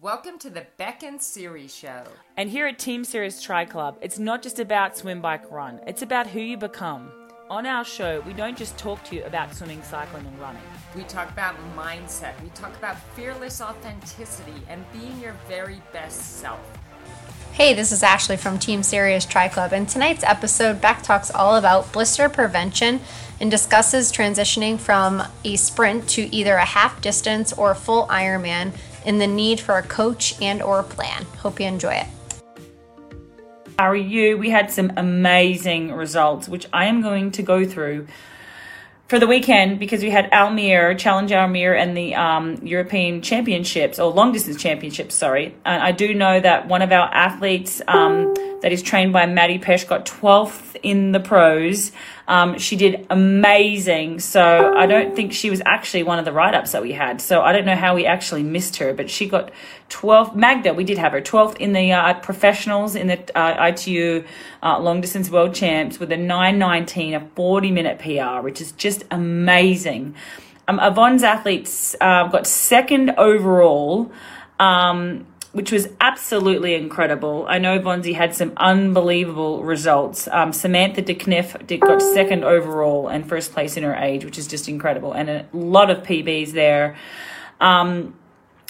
Welcome to the Bek and Siri Show. And here at Team Sirius Tri Club, it's not just about swim, bike, run, it's about who you become. On our show, we don't just talk to you about swimming, cycling, and running. We talk about mindset, we talk about fearless authenticity, and being your very best self. Hey, this is Ashley from Team Sirius Tri Club, and tonight's episode, Bek talks all about blister prevention and discusses transitioning from a sprint to either a half distance or a full Ironman and the need for a coach and or a plan. Hope you enjoy it. Are you? We had some amazing results, which I am going to go through for the weekend because we had Almere, Challenge Almere, and the um, European Championships or long distance championships. Sorry, and I do know that one of our athletes um, that is trained by Maddie Pesh got 12th in the pros. Um, she did amazing. So I don't think she was actually one of the write ups that we had. So I don't know how we actually missed her, but she got 12th. Magda, we did have her 12th in the uh, professionals in the uh, ITU uh, long distance world champs with a 919, a 40 minute PR, which is just amazing. Um, Yvonne's athletes uh, got second overall. Um, which was absolutely incredible. I know Vonzi had some unbelievable results. Um, Samantha DeKniff did, got second overall and first place in her age, which is just incredible, and a lot of PBs there. Um,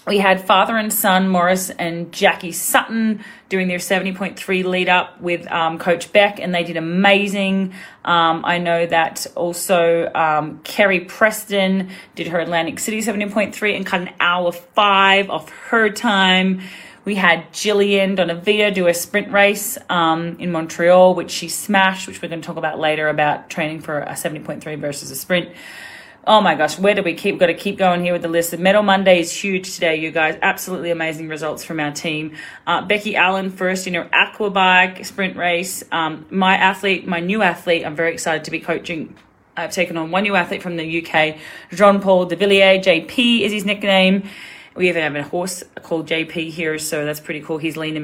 we had father and son, Morris and Jackie Sutton, doing their 70.3 lead up with um, Coach Bek, and they did amazing. Um, I know that also um, Kerry Preston did her Atlantic City 70.3 and cut an hour five off her time. We had Jillian Donavita do a sprint race um, in Montreal, which she smashed, which we're going to talk about later about training for a 70.3 versus a sprint. Oh my gosh, where do we keep? Got to keep going here with the list. The Medal Monday is huge today, you guys. Absolutely amazing results from our team. Uh, Becky Allen first in her aqua bike sprint race. Um, my athlete, my new athlete, I'm very excited to be coaching. I've taken on one new athlete from the UK, Jean Paul de Villiers. JP is his nickname we even have a horse called JP here, so that's pretty cool. He's lean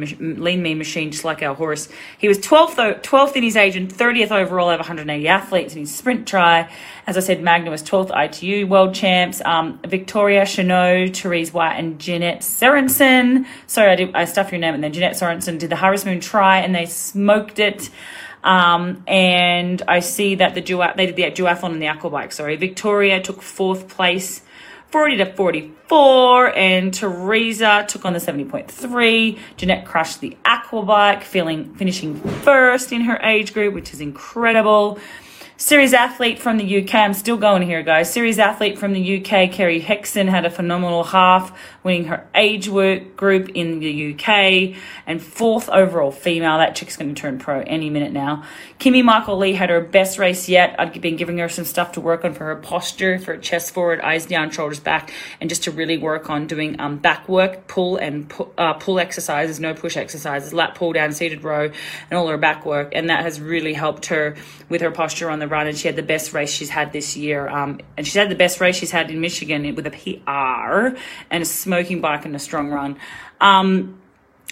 lean mean machine, just like our horse. He was 12th, 12th in his age and 30th overall of 180 athletes in his sprint tri. As I said, Magna was 12th ITU world champs. Um, Victoria Chanot, Therese White, and Jeanette Sorensen. Sorry, I, did, I stuffed your name, and then Jeanette Sorensen did the Harvest Moon tri, and they smoked it. Um, and I see that the duat they did the duathlon and the aquabike. Sorry, Victoria took fourth place 40 to 44, and Teresa took on the 70.3. Jeanette crushed the aquabike, feeling finishing first in her age group, which is incredible. Sirius athlete from the UK. I'm still going here, guys. Sirius athlete from the UK, Kerry Hexon, had a phenomenal half, winning her age work group in the UK, and fourth overall female. That chick's going to turn pro any minute now. Kimmy Michael Lee had her best race yet. I've been giving her some stuff to work on for her posture, for chest forward, eyes down, shoulders back, and just to really work on doing um, back work, pull and pu- uh, pull exercises, no push exercises, lat pull down, seated row, and all her back work. And that has really helped her with her posture on the run, and she had the best race she's had this year. Um, and she's had the best race she's had in Michigan with a PR and a smoking bike and a strong run. Um,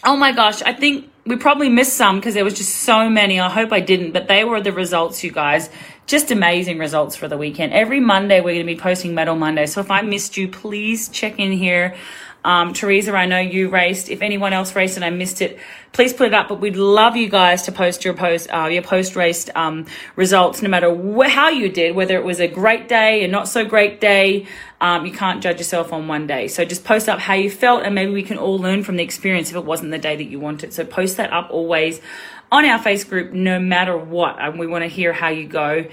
oh my gosh, I think we probably missed some because there was just so many. I hope I didn't, but they were the results, you guys. Just amazing results for the weekend. Every Monday we're going to be posting Medal Monday. So if I missed you, please check in here. Um, Teresa, I know you raced. If anyone else raced and I missed it, please put it up. But we'd love you guys to post your post, uh, your post race um, results, no matter wh- how you did, whether it was a great day, a not so great day. Um, you can't judge yourself on one day. So just post up how you felt, and maybe we can all learn from the experience if it wasn't the day that you wanted. So post that up always on our face group, no matter what. And we want to hear how you go.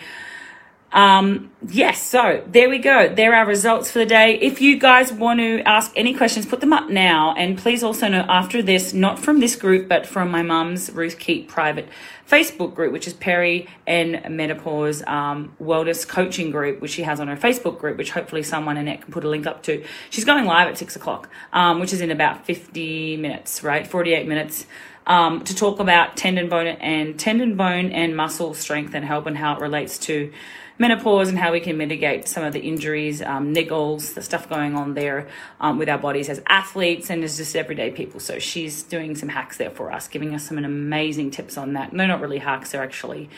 Um, yes, so there we go. There are results for the day. If you guys want to ask any questions, put them up now. And please also know after this, not from this group, but from my mum's Ruth Keat private Facebook group, which is Peri and Menopause um, Wellness Coaching Group, which she has on her Facebook group, which hopefully someone in it can put a link up to. She's going live at six o'clock, um, which is in about 50 minutes, right? 48 minutes. Um, to talk about tendon bone and tendon bone and muscle strength and help and how it relates to menopause and how we can mitigate some of the injuries, um, niggles, the stuff going on there um, with our bodies as athletes and as just everyday people. So she's doing some hacks there for us, giving us some amazing tips on that. No, not really hacks, they're actually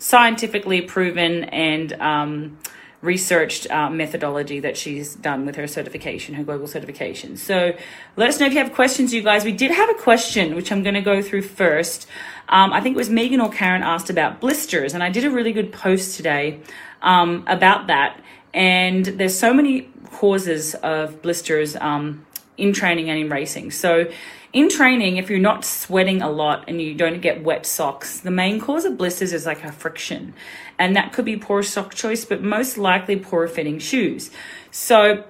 scientifically proven and um, researched uh, methodology that she's done with her certification, her global certification. So let us know if you have questions, you guys. We did have a question, which I'm going to go through first. Um, I think it was Megan or Karen asked about blisters, and I did a really good post today um, about that. And there's so many causes of blisters um, in training and in racing. So in training, if you're not sweating a lot and you don't get wet socks, the main cause of blisters is like a friction. And that could be poor sock choice, but most likely poor fitting shoes. So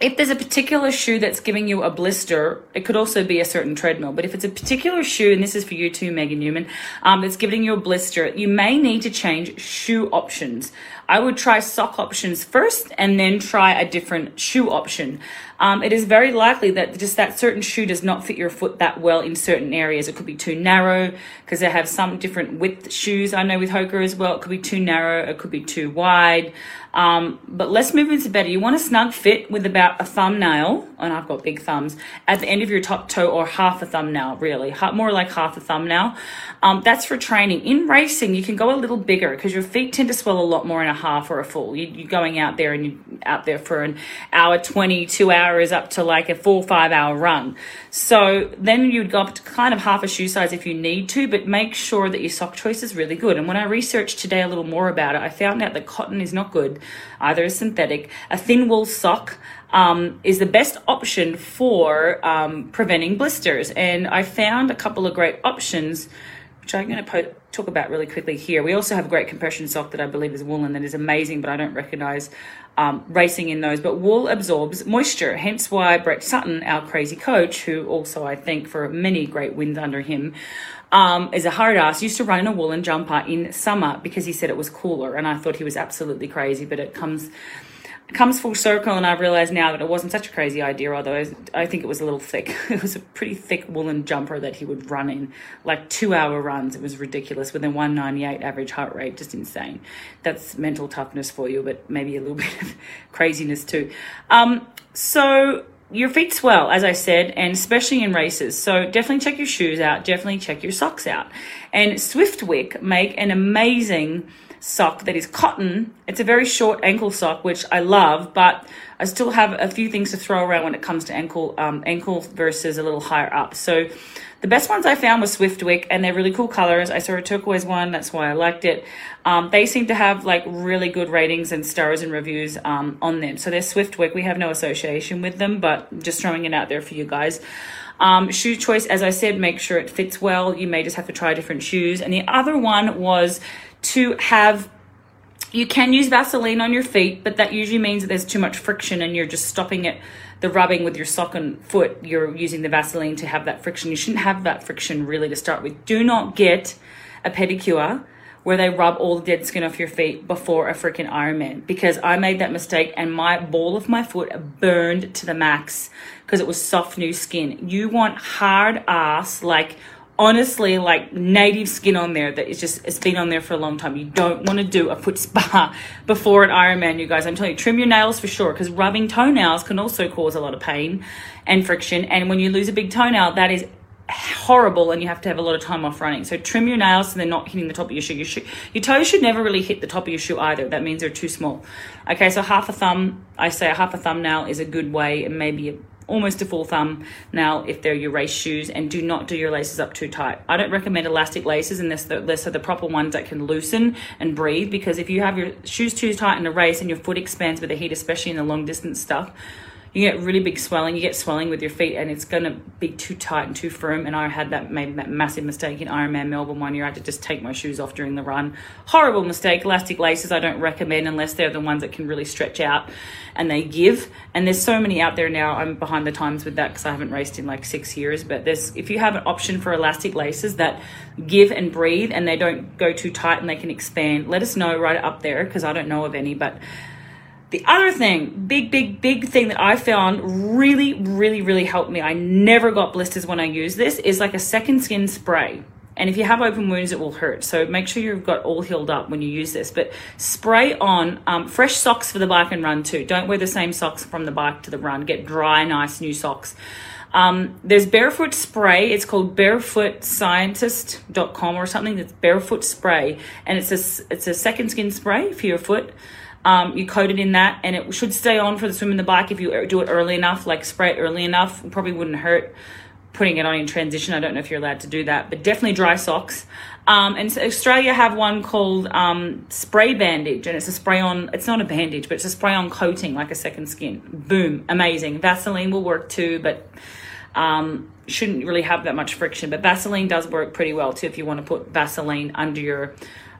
if there's a particular shoe that's giving you a blister, it could also be a certain treadmill. But if it's a particular shoe, and this is for you too, Megan Newman, um, that's giving you a blister, you may need to change shoe options. I would try sock options first and then try a different shoe option. Um, it is very likely that just that certain shoe does not fit your foot that well in certain areas. It could be too narrow because they have some different width shoes. I know with Hoka as well, it could be too narrow, it could be too wide. Um, but less movement is better. You want a snug fit with about a thumbnail, and I've got big thumbs, at the end of your top toe or half a thumbnail, really, more like half a thumbnail. Um, that's for training. In racing, you can go a little bigger because your feet tend to swell a lot more in a half or a full. You, are going out there and you're out there for an hour, 20, two hours up to like a four, or five hour run. So then you'd go up to kind of half a shoe size if you need to, but make sure that your sock choice is really good. And when I researched today a little more about it, I found out that cotton is not good, either a synthetic. A thin wool sock um, is the best option for um, preventing blisters. And I found a couple of great options, which I'm going to talk about really quickly here. We also have a great compression sock that I believe is woolen that is amazing, but I don't recognize um, racing in those. But wool absorbs moisture, hence why Brett Sutton, our crazy coach, who also I think for many great wins under him, um, is a hard ass, used to run in a woolen jumper in summer because he said it was cooler. And I thought he was absolutely crazy, but it comes comes full circle and I realise now that it wasn't such a crazy idea, although I think it was a little thick. It was a pretty thick woolen jumper that he would run in, like two hour runs. It was ridiculous with a 198 average heart rate, just insane. That's mental toughness for you, but maybe a little bit of craziness too. Um, so your feet swell, as I said, and especially in races. So definitely check your shoes out, definitely check your socks out. And Swiftwick make an amazing sock that is cotton. It's a very short ankle sock, which I love, but I still have a few things to throw around when it comes to ankle um, ankle versus a little higher up. So the best ones I found were Swiftwick, and they're really cool colors. I saw a turquoise one, that's why I liked it. Um, they seem to have like really good ratings and stars and reviews um, on them. So they're Swiftwick. We have no association with them, but just throwing it out there for you guys. Um, shoe choice, as I said, make sure it fits well. You may just have to try different shoes. And the other one was to have you can use Vaseline on your feet, but that usually means that there's too much friction and you're just stopping it, the rubbing with your sock and foot. You're using the Vaseline to have that friction. You shouldn't have that friction really to start with. Do not get a pedicure where they rub all the dead skin off your feet before a freaking Ironman because I made that mistake and my ball of my foot burned to the max because it was soft new skin. You want hard ass, like honestly like native skin on there that is just it's been on there for a long time. You don't want to do a foot spa before an Ironman, you guys. I'm telling you, trim your nails for sure because rubbing toenails can also cause a lot of pain and friction. And when you lose a big toenail, that is horrible and you have to have a lot of time off running. So trim your nails so they're not hitting the top of your shoe. Your, shoe. your toes should never really hit the top of your shoe either. That means they're too small. Okay, so half a thumb, I say a half a thumbnail is a good way and maybe a almost a full thumb now if they're your race shoes and do not do your laces up too tight. I don't recommend elastic laces unless they're, they're the proper ones that can loosen and breathe because if you have your shoes too tight in a race and your foot expands with the heat, especially in the long distance stuff, you get really big swelling. You get swelling with your feet, and it's going to be too tight and too firm. And I had that made that massive mistake in Ironman Melbourne one year. I had to just take my shoes off during the run. Horrible mistake. Elastic laces I don't recommend unless they're the ones that can really stretch out and they give. And there's so many out there now. I'm behind the times with that because I haven't raced in like six years. But there's if you have an option for elastic laces that give and breathe and they don't go too tight and they can expand, let us know right up there because I don't know of any. But the other thing, big, big, big thing that I found really, really, really helped me, I never got blisters when I use this, is like a second skin spray. And if you have open wounds, it will hurt. So make sure you've got all healed up when you use this. But spray on um, fresh socks for the bike and run too. Don't wear the same socks from the bike to the run. Get dry, nice new socks. Um, there's barefoot spray. It's called barefootscientist.com or something. That's barefoot spray, and it's a it's a second skin spray for your foot. Um, you coat it in that, and it should stay on for the swim and the bike if you do it early enough, like spray it early enough. It probably wouldn't hurt putting it on in transition. I don't know if you're allowed to do that, but definitely dry socks. Um, and so Australia have one called um, spray bandage, and it's a spray on. It's not a bandage, but it's a spray on coating, like a second skin. Boom, amazing. Vaseline will work too, but um, shouldn't really have that much friction. But Vaseline does work pretty well too if you want to put Vaseline under your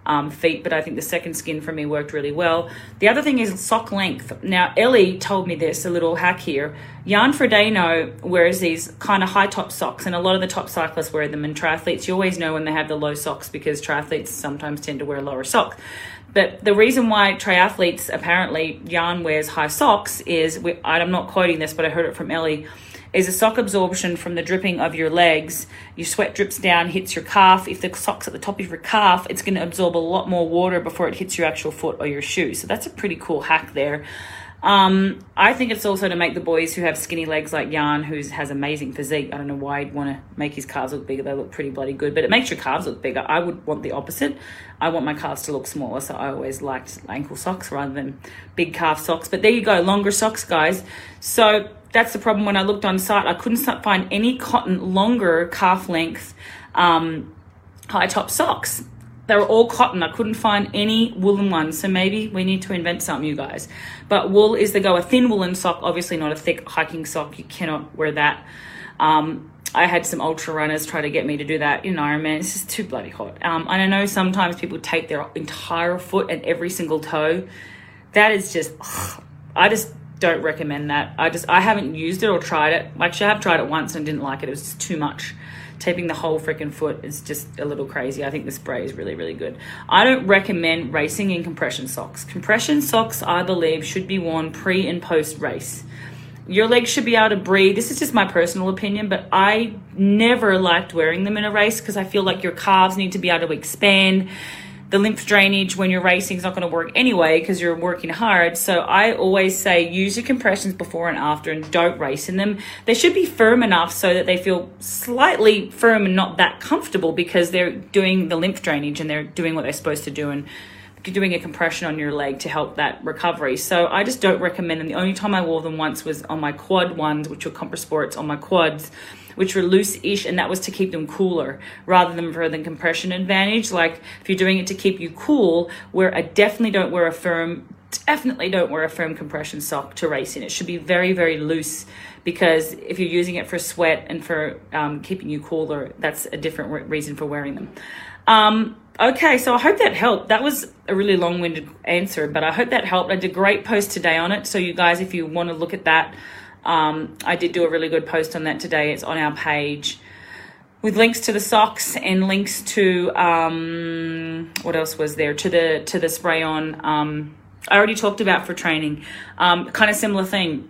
um, feet, but I think the second skin for me worked really well. The other thing is sock length. Now, Ellie told me this, a little hack here. Jan Frodeno wears these kind of high top socks, and a lot of the top cyclists wear them. And triathletes, you always know when they have the low socks because triathletes sometimes tend to wear lower socks. But the reason why triathletes apparently Jan wears high socks is, I'm not quoting this, but I heard it from Ellie is a sock absorption from the dripping of your legs. Your sweat drips down, hits your calf. If the sock's at the top of your calf, it's going to absorb a lot more water before it hits your actual foot or your shoe. So that's a pretty cool hack there. Um, I think it's also to make the boys who have skinny legs like Jan, who has amazing physique. I don't know why he'd want to make his calves look bigger. They look pretty bloody good, but it makes your calves look bigger. I would want the opposite. I want my calves to look smaller, so I always liked ankle socks rather than big calf socks. But there you go, longer socks, guys. So that's the problem when I looked on site. I couldn't find any cotton longer calf length um, high top socks. They were all cotton. I couldn't find any woolen ones. So maybe we need to invent something, you guys. But wool is the go. A thin woolen sock, obviously not a thick hiking sock. You cannot wear that. Um, I had some ultra runners try to get me to do that in Ironman. It's just too bloody hot. Um, and I know sometimes people take their entire foot and every single toe. That is just, ugh, I just don't recommend that. I just I haven't used it or tried it. Actually, I have tried it once and didn't like it. It was just too much. Taping the whole freaking foot is just a little crazy. I think the spray is really, really good. I don't recommend racing in compression socks. Compression socks, I believe, should be worn pre and post race. Your legs should be able to breathe. This is just my personal opinion, but I never liked wearing them in a race because I feel like your calves need to be able to expand the lymph drainage when you're racing is not going to work anyway because you're working hard. So I always say use your compressions before and after and don't race in them. They should be firm enough so that they feel slightly firm and not that comfortable because they're doing the lymph drainage and they're doing what they're supposed to do and doing a compression on your leg to help that recovery. So I just don't recommend them. The only time I wore them once was on my quad ones, which were Compressports on my quads which were loose-ish, and that was to keep them cooler rather than for the compression advantage. Like if you're doing it to keep you cool, where I definitely don't wear a firm, definitely don't wear a firm compression sock to race in. It should be very, very loose because if you're using it for sweat and for um, keeping you cooler, that's a different re- reason for wearing them. Um, okay, so I hope that helped. That was a really long winded answer, but I hope that helped. I did a great post today on it. So, you guys, if you want to look at that, um, I did do a really good post on that today. It's on our page with links to the socks and links to um, what else was there to the to the spray on. Um, I already talked about for training. Um, kind of similar thing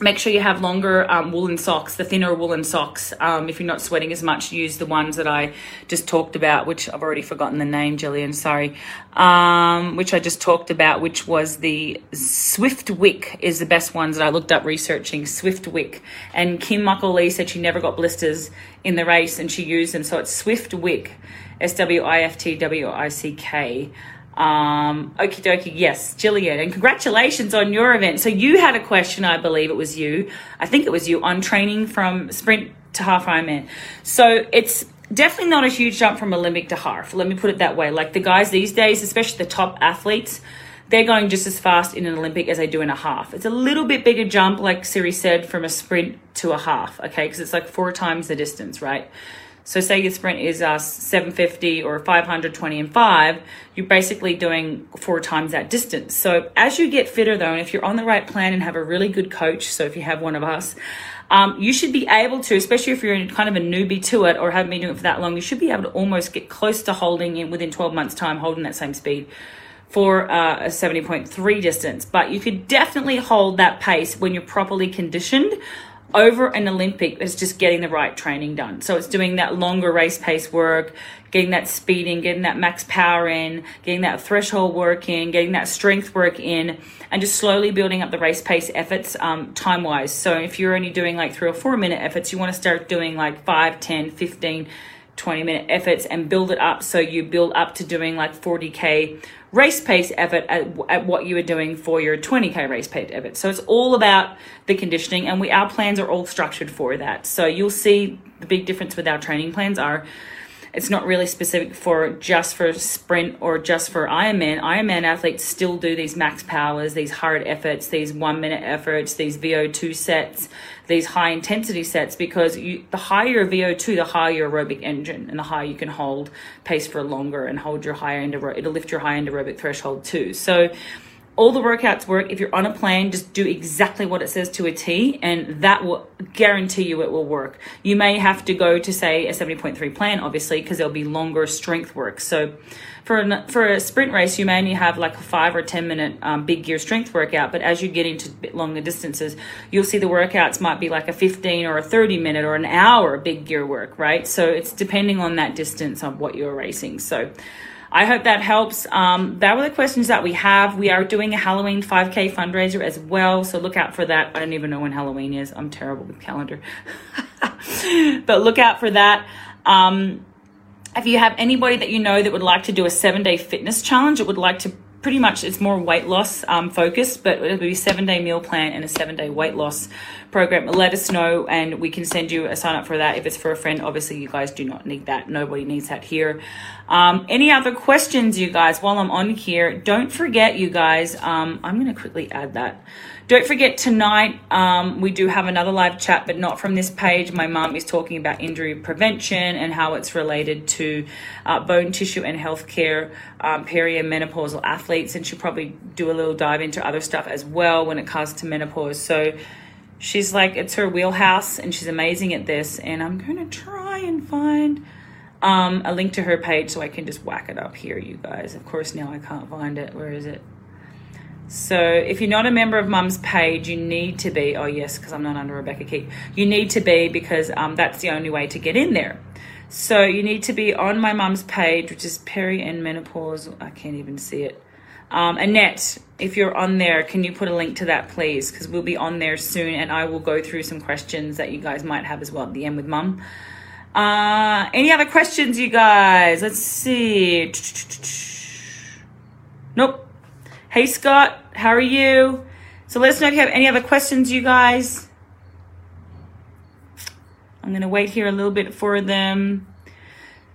make sure you have longer um, woolen socks, the thinner woolen socks. Um, if you're not sweating as much, use the ones that I just talked about, which I've already forgotten the name, Jillian, sorry, um, which I just talked about, which was the Swiftwick is the best ones that I looked up researching, Swiftwick. And Kim Muckle said she never got blisters in the race and she used them. So it's Swiftwick, S-W-I-F-T-W-I-C-K. Um, okie dokie, yes, Jillian, and congratulations on your event. So you had a question, I believe it was you. I think it was you on training from sprint to half Ironman. So it's definitely not a huge jump from Olympic to half. Let me put it that way. Like the guys these days, especially the top athletes, they're going just as fast in an Olympic as they do in a half. It's a little bit bigger jump, like Siri said, from a sprint to a half, okay? Because it's like four times the distance, right? So say your sprint is uh, 750 or 520 and 5, you're basically doing four times that distance. So as you get fitter though, and if you're on the right plan and have a really good coach, so if you have one of us, um, you should be able to, especially if you're kind of a newbie to it or haven't been doing it for that long, you should be able to almost get close to holding in within 12 months time, holding that same speed for uh, a 70.3 distance. But you could definitely hold that pace when you're properly conditioned over an Olympic is just getting the right training done. So it's doing that longer race pace work, getting that speeding, getting that max power in, getting that threshold work in, getting that strength work in, and just slowly building up the race pace efforts um, time wise. So if you're only doing like three or four minute efforts, you want to start doing like 5, 10, 15, 20 minute efforts and build it up so you build up to doing like 40k race pace effort at, at what you were doing for your 20k race pace effort. So it's all about the conditioning, and we our plans are all structured for that. So you'll see the big difference with our training plans are it's not really specific for just for sprint or just for Ironman. Ironman athletes still do these max powers, these hard efforts, these one minute efforts, these VO2 sets, these high intensity sets because you, the higher your VO2, the higher your aerobic engine and the higher you can hold pace for longer and hold your higher end, it'll lift your high end aerobic threshold too. So all the workouts work. If you're on a plane, just do exactly what it says to a T, and that will guarantee you it will work. You may have to go to, say, a 70.3 plan, obviously, because there'll be longer strength work. So, for a, for a sprint race, you may only have like a five or 10 minute um, big gear strength workout, but as you get into longer distances, you'll see the workouts might be like a 15 or a 30 minute or an hour big gear work, right? So, it's depending on that distance of what you're racing. So, I hope that helps. Um, that were the questions that we have. We are doing a Halloween 5K fundraiser as well, so look out for that. I don't even know when Halloween is. I'm terrible with calendar, but look out for that. Um, if you have anybody that you know that would like to do a seven day fitness challenge, it would like to pretty much it's more weight loss um, focused, but it'll be a seven day meal plan and a seven day weight loss program. Let us know and we can send you a sign up for that. If it's for a friend, obviously you guys do not need that. Nobody needs that here. Um, any other questions, you guys, while I'm on here? Don't forget, you guys, um, I'm going to quickly add that. Don't forget tonight um, we do have another live chat, but not from this page. My mom is talking about injury prevention and how it's related to uh, bone tissue and healthcare um, perimenopausal athletes, and she'll probably do a little dive into other stuff as well when it comes to menopause. So she's like it's her wheelhouse, and she's amazing at this. And I'm going to try and find. Um, a link to her page so I can just whack it up here, you guys. Of course, now I can't find it. Where is it? So if you're not a member of Mum's page, you need to be. Oh yes, because I'm not under Rebecca Key. You need to be because um, that's the only way to get in there. So you need to be on my mum's page, which is peri and menopause. I can't even see it. Um, Annette, if you're on there, can you put a link to that, please? Because we'll be on there soon, and I will go through some questions that you guys might have as well at the end with mum. Uh, any other questions, you guys? Let's see. Nope. Hey, Scott, how are you? So let us know if you have any other questions, you guys. I'm going to wait here a little bit for them.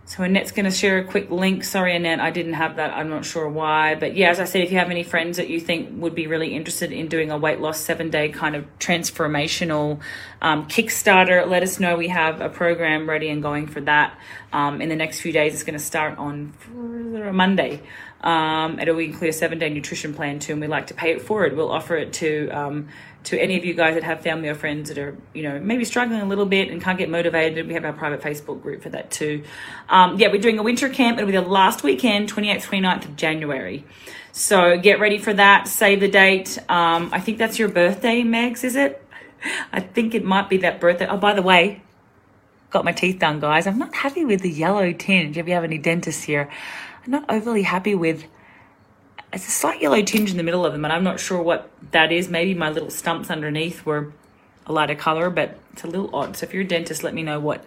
So Annette's going to share a quick link. Sorry, Annette, I didn't have that. I'm not sure why. But yeah, as I said, if you have any friends that you think would be really interested in doing a weight loss seven day kind of transformational um, Kickstarter, let us know. We have a program ready and going for that. Um, in the next few days, it's going to start on Monday. Um, it'll include a seven day nutrition plan too, and we like to pay it forward. We'll offer it to um, to any of you guys that have family or friends that are you know maybe struggling a little bit and can't get motivated. We have our private Facebook group for that too. Um, yeah, we're doing a winter camp. It'll be the last weekend, 28th, 29th of January. So get ready for that. Save the date. Um, I think that's your birthday, Megs, is it? I think it might be that birthday. Oh, by the way, got my teeth done, guys. I'm not happy with the yellow tinge. If you have any dentists here, I'm not overly happy with. It's a slight yellow tinge in the middle of them, and I'm not sure what that is. Maybe my little stumps underneath were a lighter color, but it's a little odd. So if you're a dentist, let me know what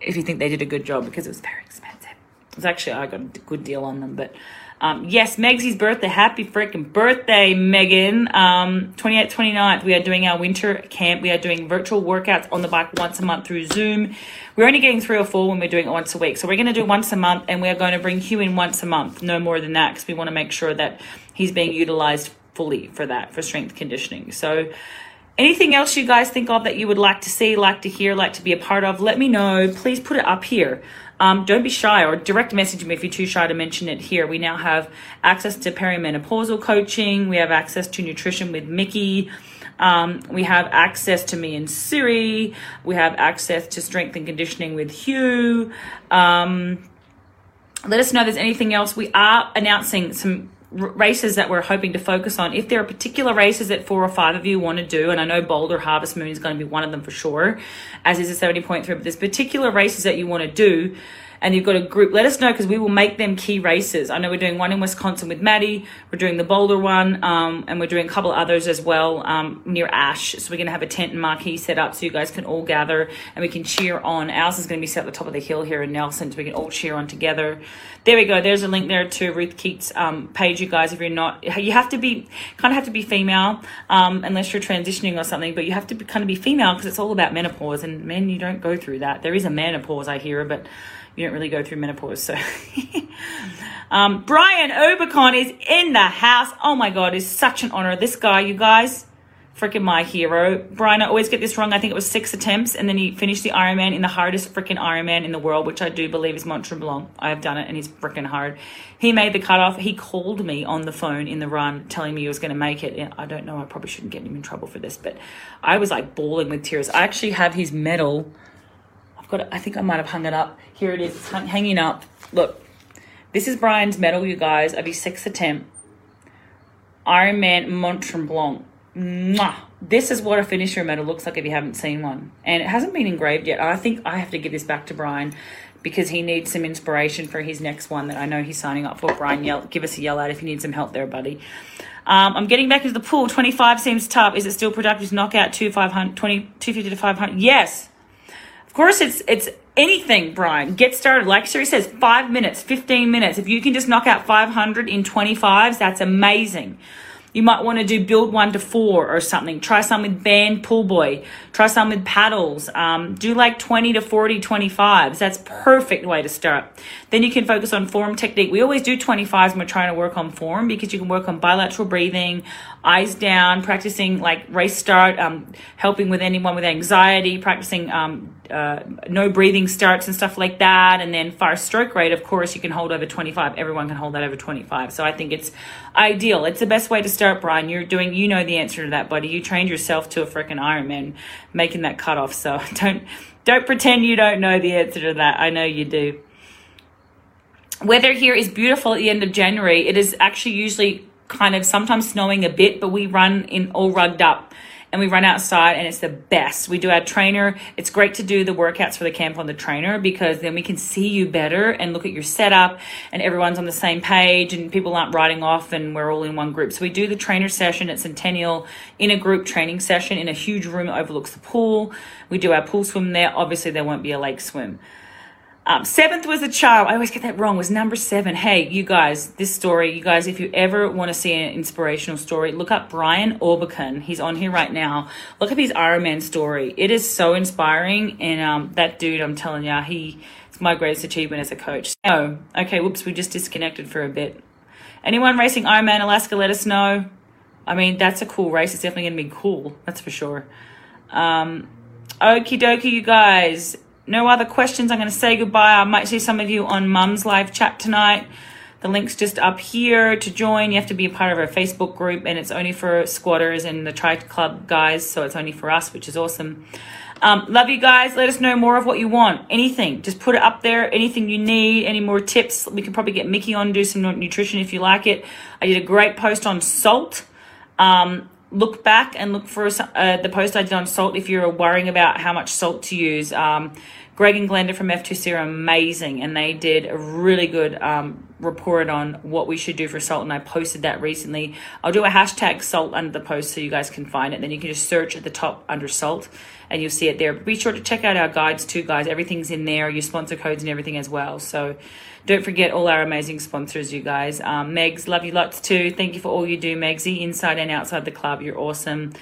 if you think they did a good job because it was very expensive. It was actually I got a good deal on them, but um, yes, Megsy's birthday. Happy freaking birthday, Megan. Um, 28th, 29th, we are doing our winter camp. We are doing virtual workouts on the bike once a month through Zoom. We're only getting three or four when we're doing it once a week. So we're going to do once a month and we're going to bring Hugh in once a month, no more than that, because we want to make sure that he's being utilized fully for that, for strength conditioning. So anything else you guys think of that you would like to see, like to hear, like to be a part of, let me know. Please put it up here. Um, don't be shy or direct message me if you're too shy to mention it here. We now have access to perimenopausal coaching. We have access to nutrition with Mickey. Um, we have access to me and Siri. We have access to strength and conditioning with Hugh. Um, let us know if there's anything else. We are announcing some races that we're hoping to focus on. If there are particular races that four or five of you want to do, and I know Boulder Harvest Moon is going to be one of them for sure, as is a 70.3, but there's particular races that you want to do, and you've got a group, let us know because we will make them key races. I know we're doing one in Wisconsin with Maddie, we're doing the Boulder one, um, and we're doing a couple others as well um, near Ash. So we're going to have a tent and marquee set up so you guys can all gather and we can cheer on. Ours is going to be set at the top of the hill here in Nelson so we can all cheer on together. There we go. There's a link there to Ruth Keats' um, page, you guys. If you're not, you have to be kind of have to be female um, unless you're transitioning or something, but you have to be, kind of be female because it's all about menopause and men, you don't go through that. There is a menopause, I hear, but you don't really go through menopause. So, um, Brian Obicon is in the house. Oh my God, it's such an honor. This guy, you guys, freaking my hero. Brian, I always get this wrong. I think it was six attempts, and then he finished the Ironman in the hardest freaking Ironman in the world, which I do believe is Mont Tremblant. I have done it, and he's freaking hard. He made the cutoff. He called me on the phone in the run, telling me he was going to make it. I don't know. I probably shouldn't get him in trouble for this, but I was like bawling with tears. I actually have his medal. I've got. I think I might have hung it up. Here it is. It's hung, hanging up. Look, this is Brian's medal, you guys, of his sixth attempt. Ironman Mont Tremblant. Mwah. This is what a finisher medal looks like if you haven't seen one. And it hasn't been engraved yet. I think I have to give this back to Brian because he needs some inspiration for his next one that I know he's signing up for. Brian, yell, give us a yell out if you need some help there, buddy. Um, I'm getting back into the pool. 25 seems tough. Is it still productive? Knockout 2, 500, 20, 250 to 500? Yes. Course, it's it's anything, Brian. Get started. Like Siri says, five minutes, 15 minutes. If you can just knock out 500 in 25s, that's amazing. You might want to do build one to four or something. Try some with band pull boy. Try some with paddles. Um, do like 20 to 40 25s. That's perfect way to start. Then you can focus on form technique. We always do 25s when we're trying to work on form because you can work on bilateral breathing, eyes down, practicing like race start, um, helping with anyone with anxiety, practicing um, uh, no breathing starts and stuff like that. And then fire stroke rate, of course, you can hold over 25. Everyone can hold that over 25. So I think it's ideal. It's the best way to start, Brian. You're doing, you know the answer to that, buddy. You trained yourself to a freaking Ironman making that cutoff. So don't, don't pretend you don't know the answer to that. I know you do. Weather here is beautiful at the end of January. It is actually usually kind of sometimes snowing a bit, but we run in all rugged up and we run outside and it's the best. We do our trainer. It's great to do the workouts for the camp on the trainer because then we can see you better and look at your setup and everyone's on the same page and people aren't riding off and we're all in one group. So we do the trainer session at Centennial in a group training session in a huge room that overlooks the pool. We do our pool swim there. Obviously there won't be a lake swim. Um, seventh was a child. I always get that wrong. Was number seven. Hey, you guys, this story, you guys, if you ever want to see an inspirational story, look up Brian Orbicon. He's on here right now. Look up his Ironman story. It is so inspiring. And um, that dude, I'm telling you, he it's my greatest achievement as a coach. Oh, okay. Whoops, we just disconnected for a bit. Anyone racing Ironman Alaska, let us know. I mean, that's a cool race. It's definitely going to be cool. That's for sure. Um, okie dokie, you guys no other questions, I'm going to say goodbye. I might see some of you on Mum's live chat tonight. The link's just up here to join. You have to be a part of our Facebook group, and it's only for squatters and the Tri Club guys, so it's only for us, which is awesome. Um, love you guys. Let us know more of what you want. Anything. Just put it up there. Anything you need. Any more tips. We can probably get Mickey on do some nutrition if you like it. I did a great post on salt. Um, look back and look for uh, the post I did on salt if you're worrying about how much salt to use. Um, Greg and Glenda from F2C are amazing, and they did a really good um, report on what we should do for salt. And I posted that recently. I'll do a hashtag salt under the post so you guys can find it. Then you can just search at the top under salt, and you'll see it there. Be sure to check out our guides too, guys. Everything's in there, your sponsor codes and everything as well. So don't forget all our amazing sponsors, you guys. Um, Megs, love you lots too. Thank you for all you do, Megsy, inside and outside the club. You're awesome.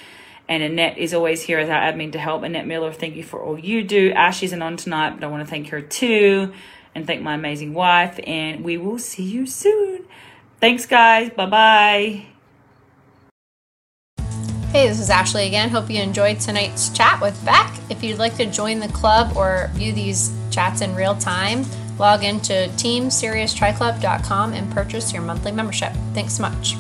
And Annette is always here as our admin to help. Annette Miller, thank you for all you do. Ash isn't on tonight, but I want to thank her too. And thank my amazing wife. And we will see you soon. Thanks, guys. Bye bye. Hey, this is Ashley again. Hope you enjoyed tonight's chat with Bek. If you'd like to join the club or view these chats in real time, log into teamsiriustriclub.com and purchase your monthly membership. Thanks so much.